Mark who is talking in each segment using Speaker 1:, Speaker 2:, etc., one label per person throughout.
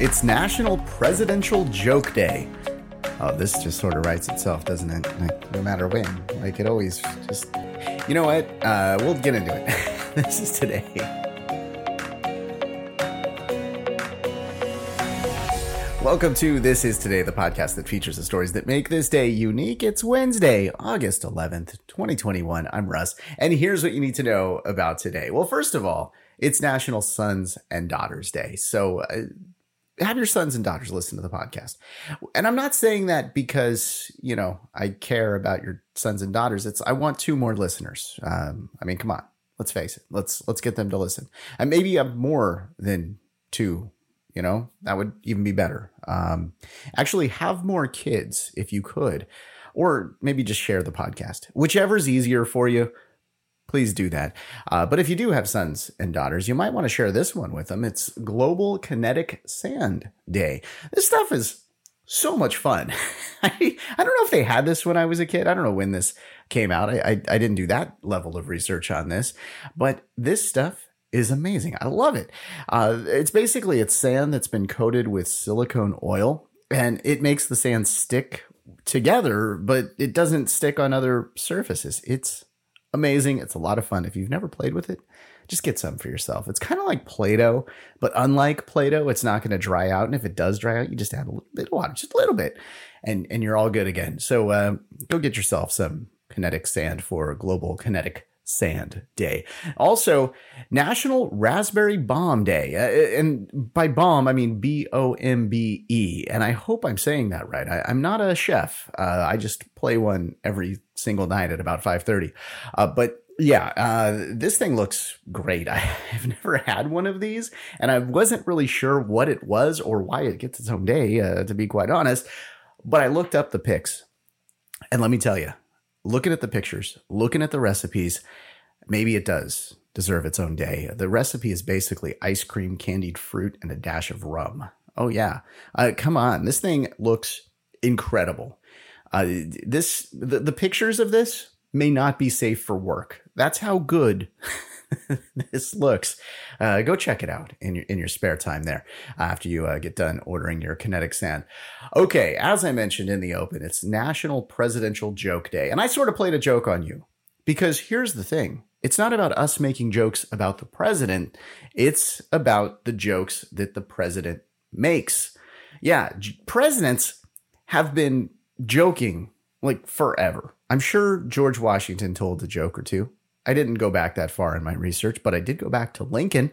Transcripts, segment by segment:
Speaker 1: It's National Presidential Joke Day. Oh, this just sort of writes itself, doesn't it? Like, no matter when. Like, it always just. You know what? Uh, we'll get into it. this is today. Welcome to This Is Today, the podcast that features the stories that make this day unique. It's Wednesday, August 11th, 2021. I'm Russ, and here's what you need to know about today. Well, first of all, it's National Sons and Daughters Day. So, uh, have your sons and daughters listen to the podcast. And I'm not saying that because, you know, I care about your sons and daughters. It's I want two more listeners. Um, I mean, come on. Let's face it. Let's let's get them to listen. And maybe you have more than two you know that would even be better um, actually have more kids if you could or maybe just share the podcast whichever's easier for you please do that uh, but if you do have sons and daughters you might want to share this one with them it's global kinetic sand day this stuff is so much fun I, I don't know if they had this when i was a kid i don't know when this came out I, I, I didn't do that level of research on this but this stuff is amazing. I love it. Uh, it's basically it's sand that's been coated with silicone oil, and it makes the sand stick together, but it doesn't stick on other surfaces. It's amazing. It's a lot of fun. If you've never played with it, just get some for yourself. It's kind of like Play-Doh, but unlike Play-Doh, it's not going to dry out. And if it does dry out, you just add a little bit of water, just a little bit, and and you're all good again. So uh, go get yourself some kinetic sand for global kinetic Sand Day. Also, National Raspberry Bombe Day. Uh, and by bomb, I mean B O M B E. And I hope I'm saying that right. I, am not a chef. Uh, I just play one every single night at about 5.30. Uh, but yeah, uh, this thing looks great. I, have never had one of these, and I wasn't really sure what it was or why it gets its own day, uh, to be quite honest. But I looked up the pics, and let me tell you, looking at the pictures, looking at the recipes, maybe it does deserve its own day. The recipe is basically ice cream, candied fruit, and a dash of rum. Oh yeah, uh, come on, this thing looks incredible. Uh, this the, the pictures of this may not be safe for work. That's how good this looks. Uh, go check it out in your in your spare time there after you uh, get done ordering your kinetic sand. Okay, as I mentioned in the open, it's National Presidential Joke Day, and I sort of played a joke on you because here's the thing. It's not about us making jokes about the president. It's about the jokes that the president makes. Yeah, j- presidents have been joking like forever. I'm sure George Washington told a joke or two. I didn't go back that far in my research, but I did go back to Lincoln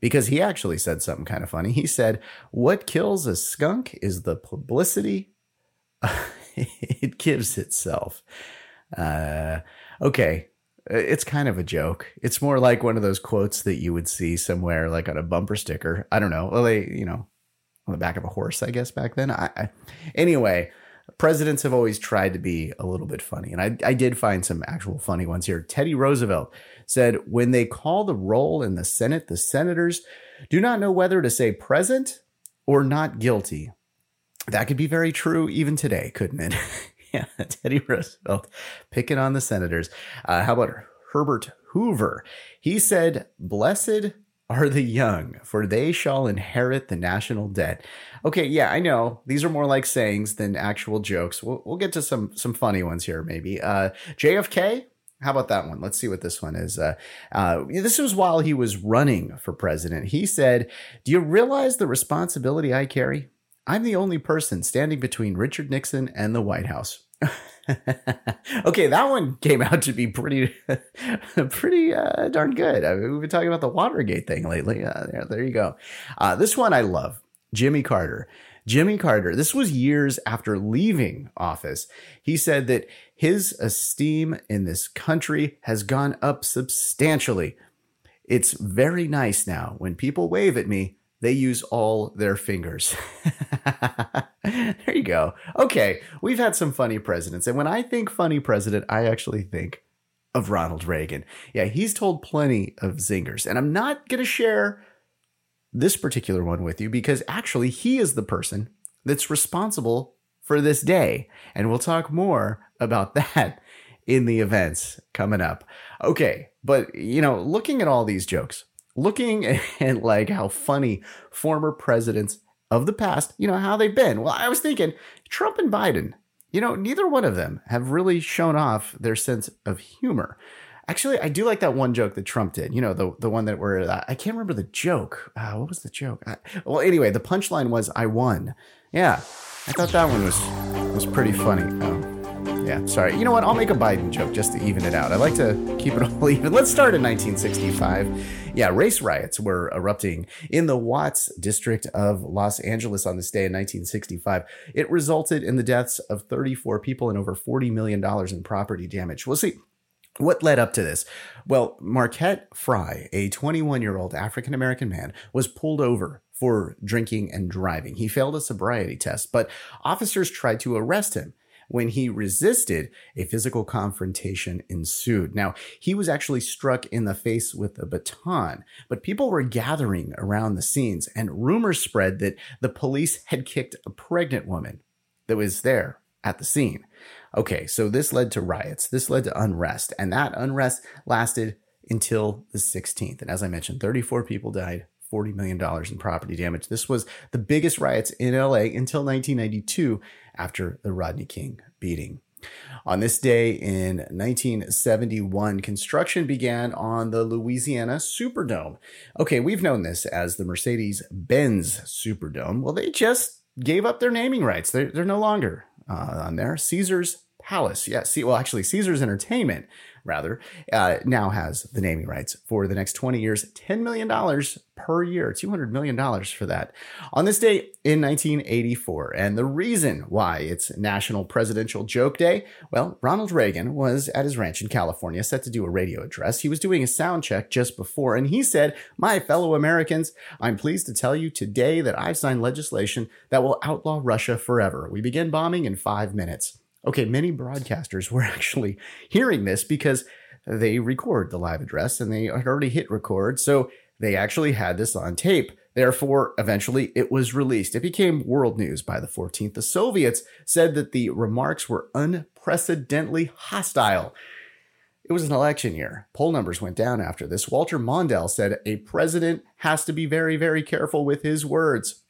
Speaker 1: because he actually said something kind of funny. He said, What kills a skunk is the publicity it gives itself. Uh, okay. It's kind of a joke. It's more like one of those quotes that you would see somewhere, like on a bumper sticker. I don't know. Well, they, you know, on the back of a horse, I guess back then. I, I anyway, presidents have always tried to be a little bit funny. And I, I did find some actual funny ones here. Teddy Roosevelt said, When they call the roll in the Senate, the senators do not know whether to say present or not guilty. That could be very true even today, couldn't it? yeah, Teddy Roosevelt picking on the senators. Uh, how about Herbert Hoover? He said, Blessed are the young, for they shall inherit the national debt. Okay, yeah, I know these are more like sayings than actual jokes. We'll, we'll get to some some funny ones here, maybe. Uh, JFK, how about that one? Let's see what this one is. Uh, uh, this was while he was running for president. He said, "Do you realize the responsibility I carry? I'm the only person standing between Richard Nixon and the White House." okay, that one came out to be pretty, pretty uh, darn good. I mean, we've been talking about the Watergate thing lately. Uh, there, there you go. Uh, this one I love. Jimmy Carter. Jimmy Carter, this was years after leaving office. He said that his esteem in this country has gone up substantially. It's very nice now when people wave at me, they use all their fingers. there you go. Okay, we've had some funny presidents. And when I think funny president, I actually think of Ronald Reagan. Yeah, he's told plenty of zingers. And I'm not going to share this particular one with you because actually he is the person that's responsible for this day. And we'll talk more about that in the events coming up. Okay, but you know, looking at all these jokes, looking at like how funny former presidents of the past, you know, how they've been. Well, I was thinking Trump and Biden, you know, neither one of them have really shown off their sense of humor. Actually, I do like that one joke that Trump did. You know, the the one that where uh, I can't remember the joke. Uh, what was the joke? I, well, anyway, the punchline was "I won." Yeah, I thought that one was was pretty funny. Oh, yeah. Sorry. You know what? I'll make a Biden joke just to even it out. I like to keep it all even. Let's start in 1965. Yeah, race riots were erupting in the Watts district of Los Angeles on this day in 1965. It resulted in the deaths of 34 people and over 40 million dollars in property damage. We'll see. What led up to this? Well, Marquette Frye, a 21 year old African American man, was pulled over for drinking and driving. He failed a sobriety test, but officers tried to arrest him. When he resisted, a physical confrontation ensued. Now, he was actually struck in the face with a baton, but people were gathering around the scenes, and rumors spread that the police had kicked a pregnant woman that was there at the scene. Okay, so this led to riots. This led to unrest, and that unrest lasted until the 16th. And as I mentioned, 34 people died, $40 million in property damage. This was the biggest riots in LA until 1992 after the Rodney King beating. On this day in 1971, construction began on the Louisiana Superdome. Okay, we've known this as the Mercedes Benz Superdome. Well, they just gave up their naming rights. They're, they're no longer uh, on there. Caesars Palace, yeah, see, well, actually, Caesars Entertainment, rather, uh, now has the naming rights for the next 20 years, $10 million per year, $200 million for that. On this day in 1984, and the reason why it's National Presidential Joke Day, well, Ronald Reagan was at his ranch in California set to do a radio address. He was doing a sound check just before, and he said, My fellow Americans, I'm pleased to tell you today that I've signed legislation that will outlaw Russia forever. We begin bombing in five minutes. Okay, many broadcasters were actually hearing this because they record the live address and they had already hit record. So they actually had this on tape. Therefore, eventually it was released. It became world news by the 14th. The Soviets said that the remarks were unprecedentedly hostile. It was an election year. Poll numbers went down after this. Walter Mondale said a president has to be very, very careful with his words.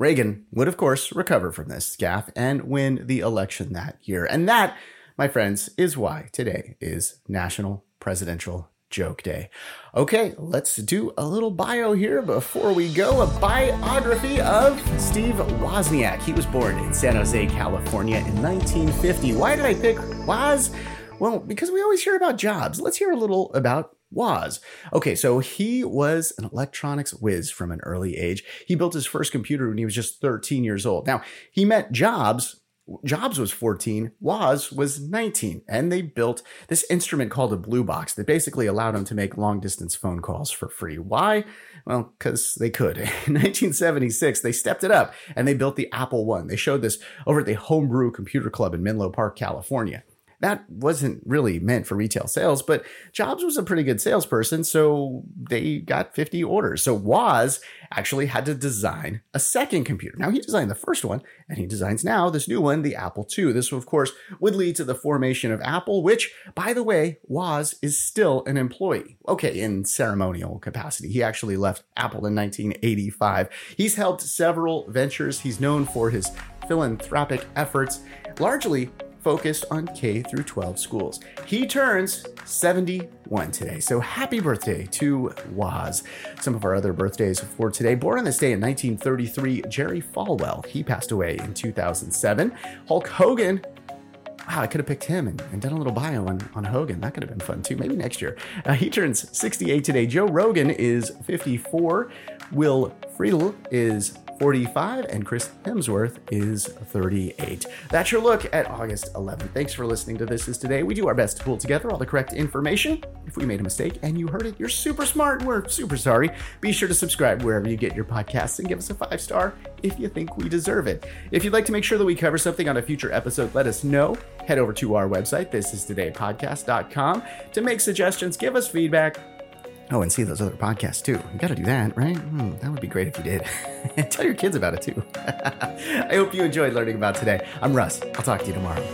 Speaker 1: Reagan would, of course, recover from this gaffe and win the election that year. And that, my friends, is why today is National Presidential Joke Day. Okay, let's do a little bio here before we go. A biography of Steve Wozniak. He was born in San Jose, California in 1950. Why did I pick Woz? Well, because we always hear about Jobs. Let's hear a little about Woz. Okay, so he was an electronics whiz from an early age. He built his first computer when he was just 13 years old. Now, he met Jobs. Jobs was 14, Woz was 19, and they built this instrument called a blue box that basically allowed him to make long distance phone calls for free. Why? Well, because they could. In 1976, they stepped it up and they built the Apple One. They showed this over at the Homebrew Computer Club in Menlo Park, California that wasn't really meant for retail sales, but Jobs was a pretty good salesperson, so they got 50 orders. So Woz actually had to design a second computer. Now he designed the first one, and he designs now this new one, the Apple II. This, of course, would lead to the formation of Apple, which, by the way, Woz is still an employee. Okay, in ceremonial capacity. He actually left Apple in 1985. He's helped several ventures. He's known for his philanthropic efforts, largely focused on K through 12 schools. He turns 71 today. So happy birthday to Woz. Some of our other birthdays for today. Born on this day in 1933, Jerry Falwell. He passed away in 2007. Hulk Hogan wow, I could have picked him and, and, done a little bio on, on Hogan. That could have been fun too. Maybe next year. Uh, he turns 68 today. Joe Rogan is 54. Will Friedle is 45, and Chris Hemsworth is 38. That's your look at August 11th. Thanks for listening to This Is Today. We do our best to pull together all the correct information. If we made a mistake and you heard it, you're super smart. We're super sorry. Be sure to subscribe wherever you get your podcasts and give us a five star if you think we deserve it. If you'd like to make sure that we cover something on a future episode, let us know. Head over to our website, thisistodaypodcast.com, to make suggestions, give us feedback Oh, and see those other podcasts too. You got to do that, right? Hmm, that would be great if you did. And tell your kids about it too. I hope you enjoyed learning about today. I'm Russ. I'll talk to you tomorrow.